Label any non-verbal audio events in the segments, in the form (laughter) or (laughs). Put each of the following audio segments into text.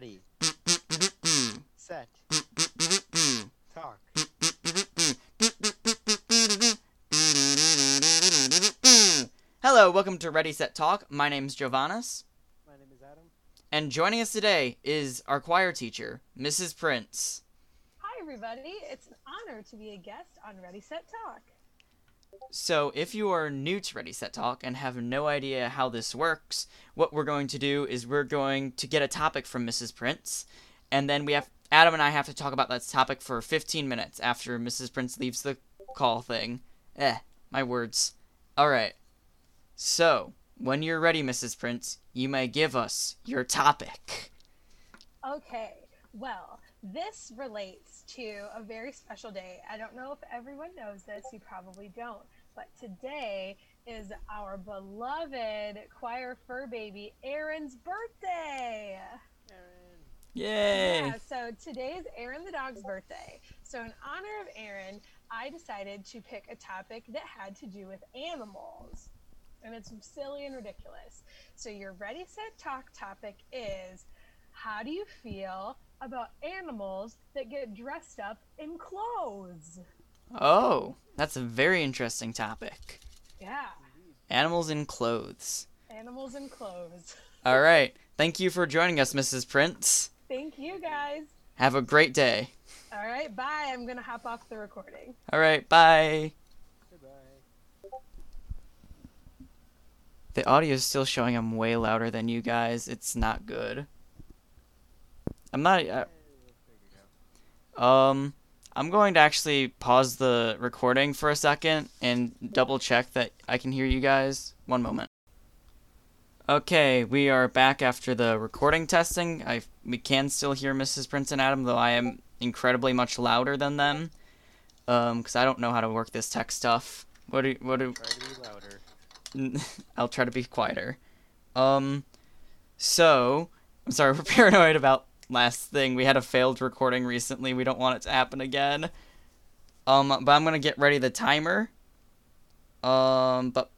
Ready, set, talk. Hello, welcome to Ready Set Talk. My name's Giovannis, My name is Adam. and joining us today is our choir teacher, Mrs. Prince. Hi, everybody. It's an honor to be a guest on Ready Set Talk. So, if you are new to Ready Set Talk and have no idea how this works, what we're going to do is we're going to get a topic from Mrs. Prince, and then we have Adam and I have to talk about that topic for 15 minutes after Mrs. Prince leaves the call thing. Eh, my words. All right. So, when you're ready, Mrs. Prince, you may give us your topic. Okay, well, this relates to a very special day. I don't know if everyone knows this, you probably don't, but today is our beloved choir fur baby Aaron's birthday. Aaron. Yay! Yeah, so today is Aaron the dog's birthday. So, in honor of Aaron, I decided to pick a topic that had to do with animals. And it's silly and ridiculous. So, your Ready Set Talk topic is how do you feel about animals that get dressed up in clothes? Oh, that's a very interesting topic. Yeah, Animals in clothes. animals in clothes. (laughs) All right. Thank you for joining us, Mrs. Prince. Thank you guys. Have a great day. All right, bye. I'm going to hop off the recording. All right. Bye. Goodbye. The audio is still showing I'm way louder than you guys. It's not good. I'm not. Uh, Hey, we'll figure it out. um. I'm going to actually pause the recording for a second and double check that I can hear you guys. One moment. Okay, we are back after the recording testing. I we can still hear Mrs. Prince and Adam, though I am incredibly much louder than them. Um, because I don't know how to work this tech stuff. What do what do Try to be louder. (laughs) I'll try to be quieter. Um, so I'm sorry, (laughs) we're paranoid about last thing. We had a failed recording recently. We don't want it to happen again. Um, but I'm gonna get ready the timer. Um, but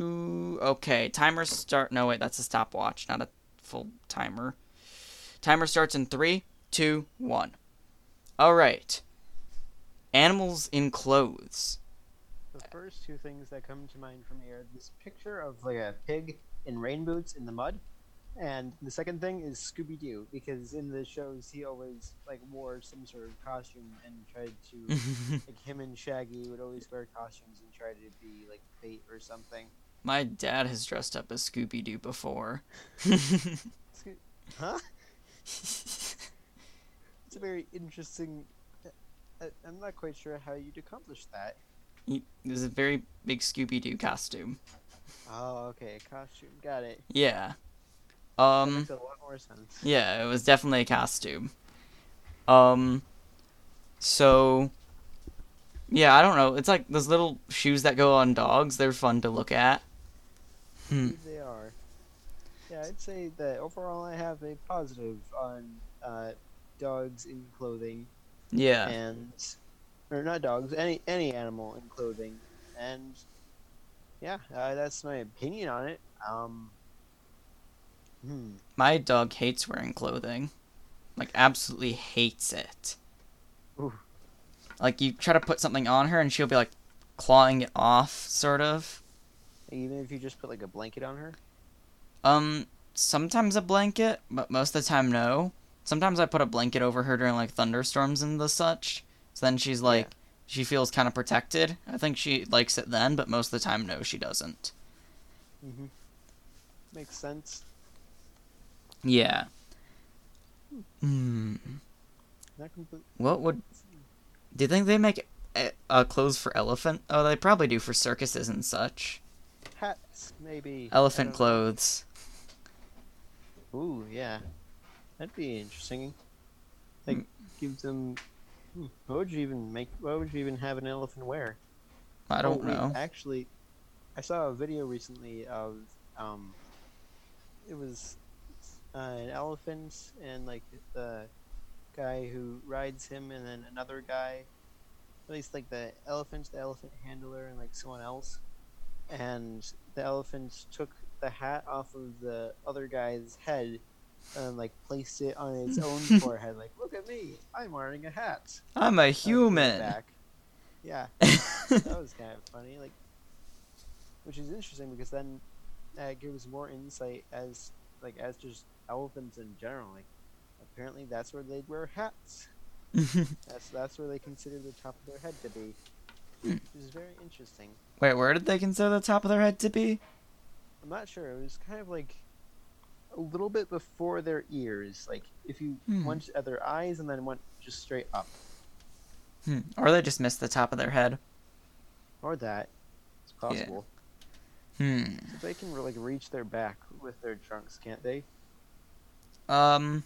okay, timer start. No wait, that's a stopwatch, not a full timer. Timer starts in three, two, one. All right. Animals in clothes. The first two things that come to mind from here this picture of like a pig in rain boots in the mud. And the second thing is Scooby Doo, because in the shows he always like wore some sort of costume and tried to (laughs) like him and Shaggy would always wear costumes and try to be like bait or something. My dad has dressed up as Scooby Doo before. Huh? It's a very interesting. I, I'm not quite sure how you'd accomplish that. it was a very big Scooby Doo costume. Oh, okay, costume, got it. Yeah. Um. makes a lot more sense. Yeah, it was definitely a costume. Um. So. Yeah, I don't know. It's like those little shoes that go on dogs. They're fun to look at. Hmm. They are. Yeah, I'd say that overall I have a positive on uh, dogs in clothing Yeah. and or not dogs, any any animal in clothing, and yeah, uh, that's my opinion on it. Um, hmm. My dog hates wearing clothing. Like, absolutely hates it. Ooh. Like, you try to put something on her and she'll be like clawing it off, sort of. Even if you just put like a blanket on her. Um, sometimes a blanket, but most of the time, no. Sometimes I put a blanket over her during like thunderstorms and the such. So then she's like, she feels kind of protected. I think she likes it then, but most of the time, no, she doesn't. Mm-hmm. Makes sense. Yeah. Hmm. What would? Do you think they make uh, uh, clothes for elephant? Oh, they probably do for circuses and such. Hats, maybe. Elephant don't know. clothes. Ooh, yeah. That'd be interesting. Like, Hmm. give them. Hmm, what would you even make? What would you even have an elephant wear? I Oh, don't wait, know. Actually, I saw a video recently of um, it was uh, an elephant and like the guy who rides him, and then another guy. At least like the elephant, the elephant handler, and like someone else. And the elephant took the hat off of the other guy's head and like placed it on its (laughs) own forehead. Like, look at me, I'm wearing a hat. I'm a it human. Back. Yeah, (laughs) that was kind of funny. Like, which is interesting because then that gives more insight as like as just elephants in general. Like, apparently that's where they wear hats. (laughs) That's that's where they consider the top of their head to be. Hmm. Which is very interesting. Wait, where did they consider the top of their head to be? I'm not sure. It was kind of like a little bit before their ears. Like if you Hmm. went at their eyes and then went just straight up, Hmm. Or they just missed the top of their head. or that. It's possible. Hmm. So they can like reach their back with their trunks, can't they? Um.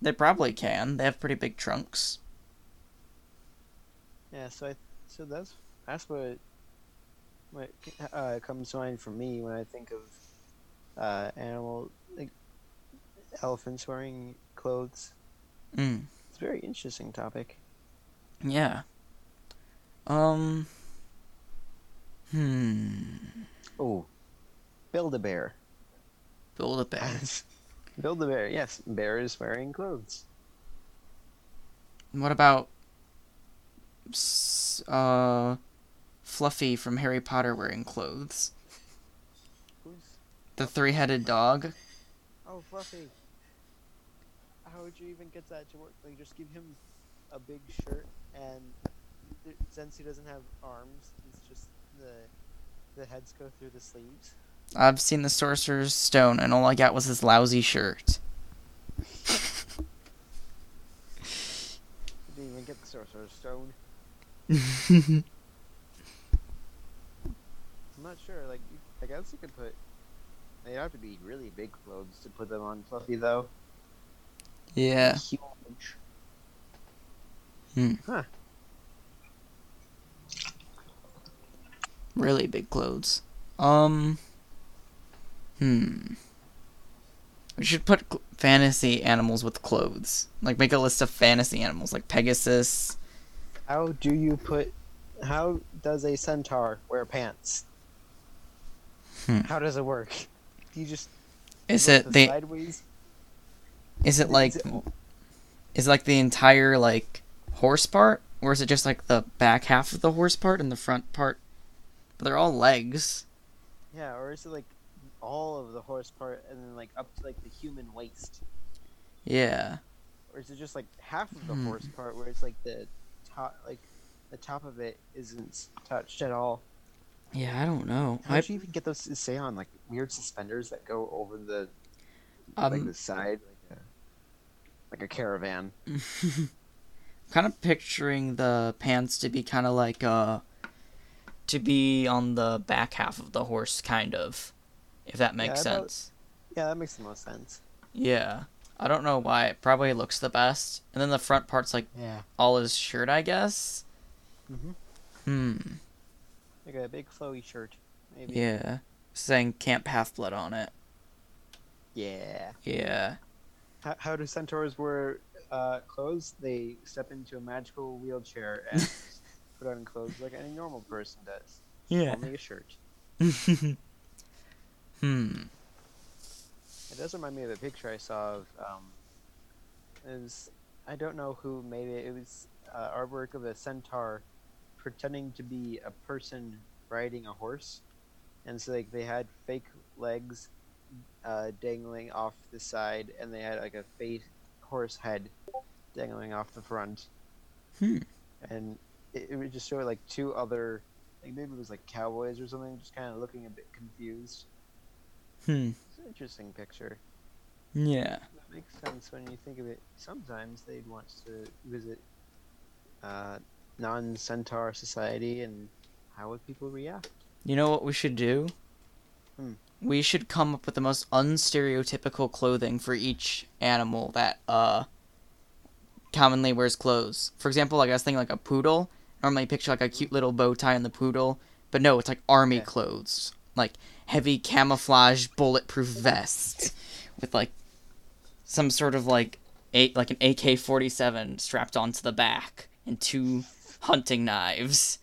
They probably can. They have pretty big trunks. Yeah. So I so that's that's what what uh, comes to mind for me when I think of uh, animal like elephants wearing clothes. Mm. It's a very interesting topic. Yeah. Um. Hmm. Oh, Build a Bear. Build a bear. (laughs) Build the Bear. Yes, bear is wearing clothes. What about uh Fluffy from Harry Potter wearing clothes? Who's The three-headed dog? Oh, Fluffy. How would you even get that to work? Like, just give him a big shirt, and th- since he doesn't have arms, it's just the the heads go through the sleeves. I've seen the Sorcerer's Stone and all I got was his lousy shirt. (laughs) Didn't even get the Sorcerer's Stone. (laughs) I'm not sure. Like, I guess you could put. They'd have to be really big clothes to put them on Fluffy, though. yeah. Huge. Hmm. Huh. Really big clothes. Um. Hmm. We should put fantasy animals with clothes. Like make a list of fantasy animals, like Pegasus. How do you put? How does a centaur wear pants? Hmm. How does it work? Do you just Is it the the? sideways? Is it like? Is it- Is it like the entire like horse part, or is it just like the back half of the horse part and the front part? But they're all legs. Yeah, or is it like all of the horse part and then like up to like the human waist, Yeah. or is it just like half of the Hmm. horse part where it's like the top, like the top of it isn't touched at all? Yeah, I don't know. How I, would you even get those to stay on? Like weird suspenders that go over the like um, the side, like a, like a caravan. (laughs) kind of picturing the pants to be kind of like uh to be on the back half of the horse kind of if that makes I thought- sense Yeah, that makes the most sense. yeah i don't know why it probably looks the best and then the front part's like Yeah. all his shirt i guess Mhm. hmm Like a big flowy shirt, maybe. yeah saying camp half blood on it Yeah. yeah How, how do centaurs wear uh, clothes? They step into a magical wheelchair and (laughs) put on clothes like any normal person does. yeah Only a shirt. (laughs) hmm It does remind me of a picture I saw of. Um, it was I don't know who made it. It was uh, artwork of a centaur pretending to be a person riding a horse, and so like they had fake legs uh, dangling off the side, and they had like a fake horse head dangling off the front. Hmm. And it, it would just show like two other, like maybe it was like cowboys or something, just kind of looking a bit confused. Hmm It's an interesting picture. yeah That makes sense when you think of it. Sometimes they'd want to visit uh, non-centaur society, and how would people react? You know what we should do? Hmm. We should come up with the most unstereotypical clothing for each animal that uh commonly wears clothes. For example, like I was thinking like a poodle. Normally you picture like a cute little bow tie on the poodle, but no, it's like army Yeah. clothes. Like heavy camouflage bulletproof vest with like some sort of like eight like an AK forty seven strapped onto the back and two hunting knives.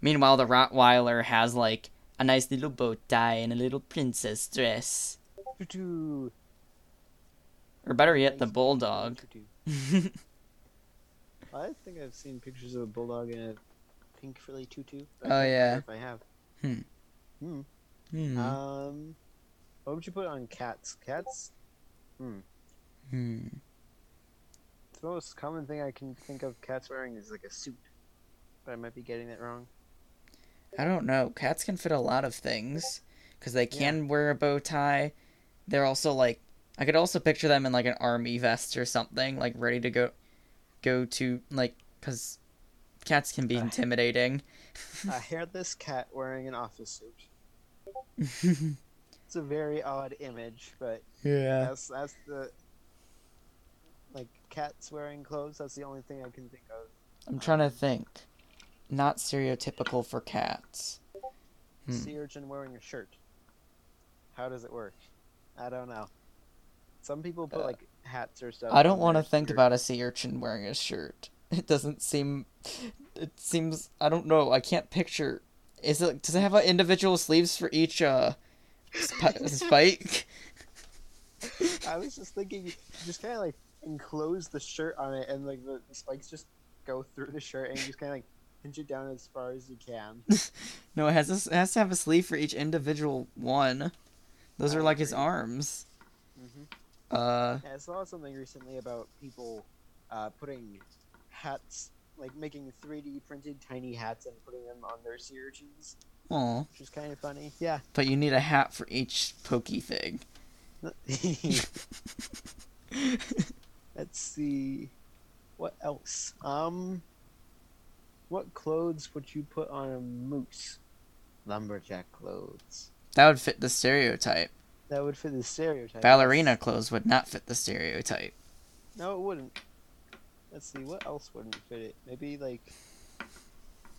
Meanwhile, the Rottweiler has like a nice little bow tie and a little princess dress. Or better yet, the bulldog. (laughs) I think I've seen pictures of a bulldog in a pink frilly tutu. Oh, yeah. If I have. Hmm. Hmm. Hmm. Um, what would you put on cats? Cats. Hmm. Hmm. The most common thing I can think of cats wearing is like a suit, but I might be getting that wrong. I don't know. Cats can fit a lot of things because they Yeah. can wear a bow tie. They're also like I could also picture them in like an army vest or something, like ready to go go to like cuz cats can be intimidating. (laughs) a hairless cat wearing an office suit. It's a very odd image, but yeah. that's that's the like cats wearing clothes. That's the only thing I can think of. I'm trying to think. Not stereotypical for cats. Hmm. Sea urchin wearing a shirt. How does it work? I don't know. Some people put Uh, like hats or stuff. I don't want to think shirt. about a sea urchin wearing a shirt. (laughs) It doesn't seem. It seems. I don't know. I can't picture. Is it? Does it have uh, individual sleeves for each uh sp- (laughs) spike? I was just thinking, just kind of like enclose the shirt on it, and like the, the spikes just go through the shirt, and just kind of like pinch it down as far as you can. (laughs) No, it has this, it has to have a sleeve for each individual one. Those I are like his agree. arms. hmm Uh, Yeah, I saw something recently about people uh, putting hats, like making 3D printed tiny hats and putting them on their sea urchins, aw. which is kind of funny. Yeah. But you need a hat for each pokey thing. (laughs) Let's see. What else? Um, what clothes would you put on a moose? Lumberjack clothes. That would fit the stereotype. That would fit the stereotype. Ballerina clothes would not fit the stereotype. No, it wouldn't. Let's see. What else wouldn't fit it? Maybe like.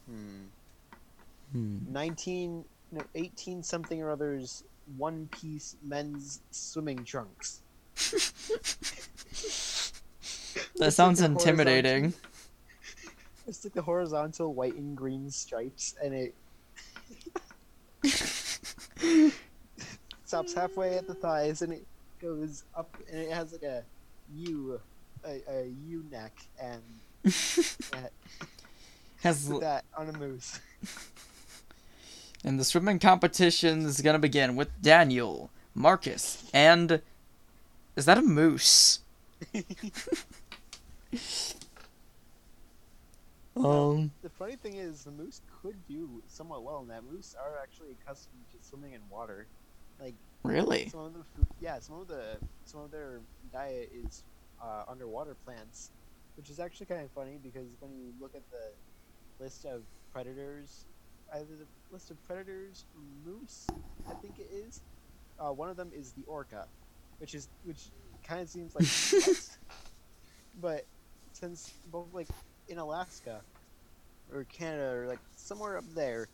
Hmm. Hmm. 19 no 18 something or others one piece men's swimming trunks (laughs) That sounds like the intimidating. it's like the horizontal white and green stripes and it (laughs) stops halfway at the thighs and it goes up and it has like a u a, a u neck and (laughs) that, Has that on a moose (laughs) and the swimming competition is gonna begin with Daniel, Marcus, and is that a moose? (laughs) um. the funny thing is the moose could do somewhat well and that moose are actually accustomed to swimming in water Like Really? Some of the food, yeah, some of the some of their diet is uh, underwater plants, which is actually kind of funny because when you look at the list of predators, either the list of predators moose, I think it is, uh, one of them is the orca, which is which kind of seems like, (laughs) but since both like in Alaska or Canada or like somewhere up there,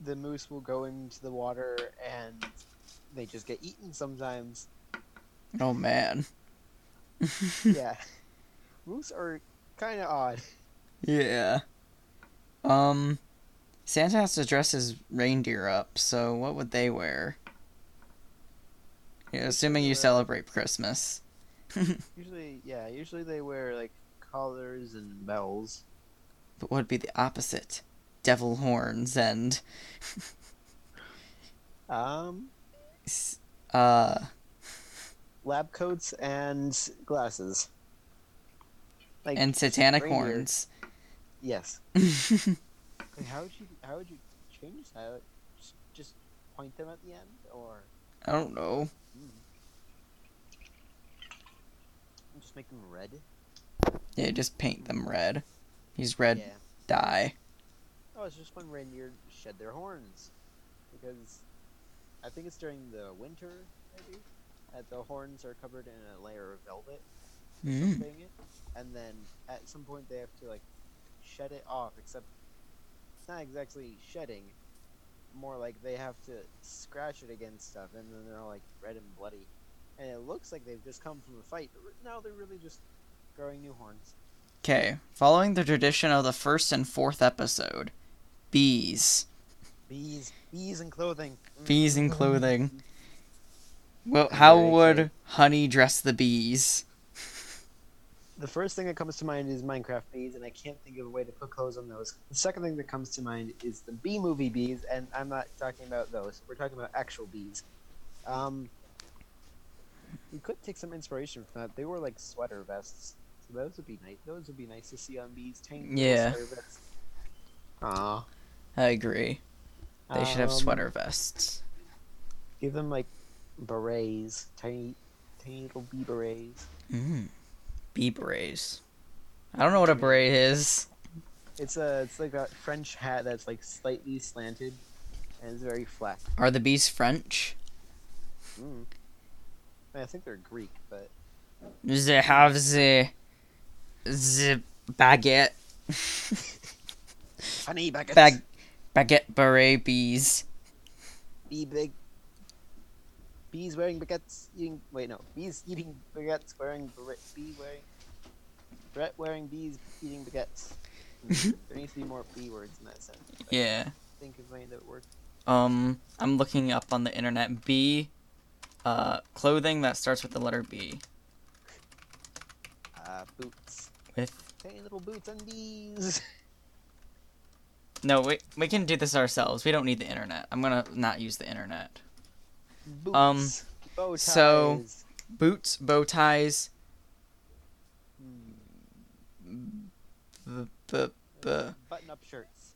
the moose will go into the water and they just get eaten sometimes. Oh man. (laughs) yeah. Moose are kind of odd. Yeah. Um, Santa has to dress his reindeer up, so what would they wear? Yeah, assuming you celebrate Christmas. (laughs) Usually, yeah, usually they wear like collars and bells. But what would be the opposite? Devil horns and (laughs) Um, uh lab coats and glasses. Like and satanic horns. Yes. (laughs) Like, how would you how would you change that? Just, just point them at the end, or I don't know. hmm. just make them red? Yeah, just paint them red. Use red Yeah. dye. Oh, it's just when reindeer shed their horns, because I think it's during the winter, maybe, that the horns are covered in a layer of velvet, or Mm. something, and then at some point they have to like shed it off. Except it's not exactly shedding, more like they have to scratch it against stuff, and then they're all like red and bloody, and it looks like they've just come from a fight. But re- no, they're really just growing new horns. Okay, following the tradition of the first and fourth episode, bees. Bees, bees and clothing. Bees and clothing. (laughs) Well, how would excited. honey dress the bees? The first thing that comes to mind is Minecraft bees, and I can't think of a way to put clothes on those. The second thing that comes to mind is the bee movie bees, and I'm not talking about those. We're talking about actual bees. Um, we could take some inspiration from that. They were like sweater vests, so those would be nice. Those would be nice to see on bees. Tiny Yeah. sweater vests. Aw. I agree. They should have Um, sweater vests. Give them like berets, tiny, tiny little bee berets. Mm. Bee berets. I don't know what a beret is. It's a, it's like a French hat that's like slightly slanted, and it's very flat. Are the bees French? Mm. I think they're Greek, but They have the the baguette (laughs) funny baguettes. bag baguette beret bees. Bee big. Bees wearing baguettes, eating. Wait, no. Bees eating baguettes, wearing. Bee wearing. Brett wearing bees, eating baguettes. Hmm, (laughs) there needs to be more B words in that sense. but Yeah. I think of any that work. Um, I'm looking up on the internet. B, uh, clothing that starts with the letter B. Uh, boots. With Tiny little boots and bees. (laughs) no, we we can do this ourselves. We don't need the internet. I'm gonna not use the internet. Boots. Um, Bow ties. so- Boots, bow ties, Hmm, b- b- b- Button-up shirts.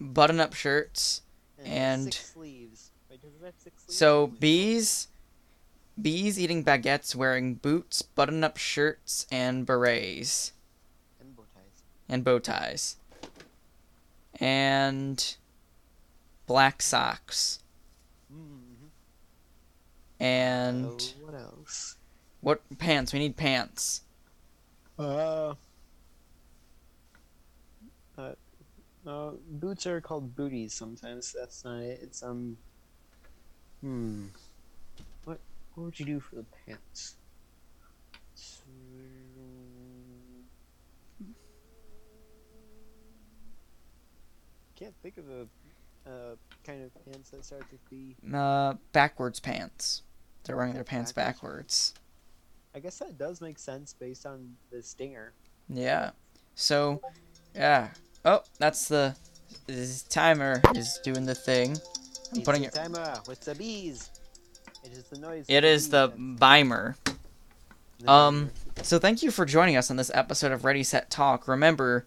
shirts. And, And- six sleeves. Wait, does it have six sleeves? So bees, bees eating baguettes, wearing boots, button-up shirts, and berets and bow ties. and bow ties, and black socks. Mm-hmm. And So what else? what pants? We need pants. Uh, uh, uh, boots are called booties sometimes. That's not it. It's um. Hmm. What what would you do for the pants? Can't think of a uh, kind of pants that starts with B. Uh, backwards pants. They're wearing their pants backwards. I guess that does make sense based on the stinger. Yeah. So, yeah. Oh, that's the this timer is doing the thing. I'm It's putting it. timer with the bees. It is the noise. It is the bimer. the um, timer. So thank you for joining us on this episode of Ready Set Talk. Remember,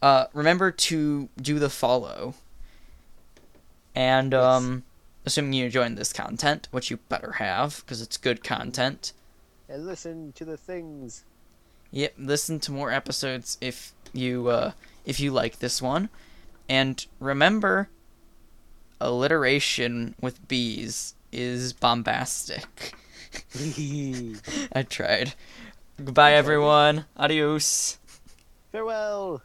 uh, remember to do the follow. And Yes. um, assuming you enjoyed this content, which you better have because it's good content. and listen to the things. Yep, listen to more episodes if you uh, if you like this one, and remember, alliteration with bees is bombastic. (laughs) (laughs) I tried. Goodbye, everyone. Adios. Farewell.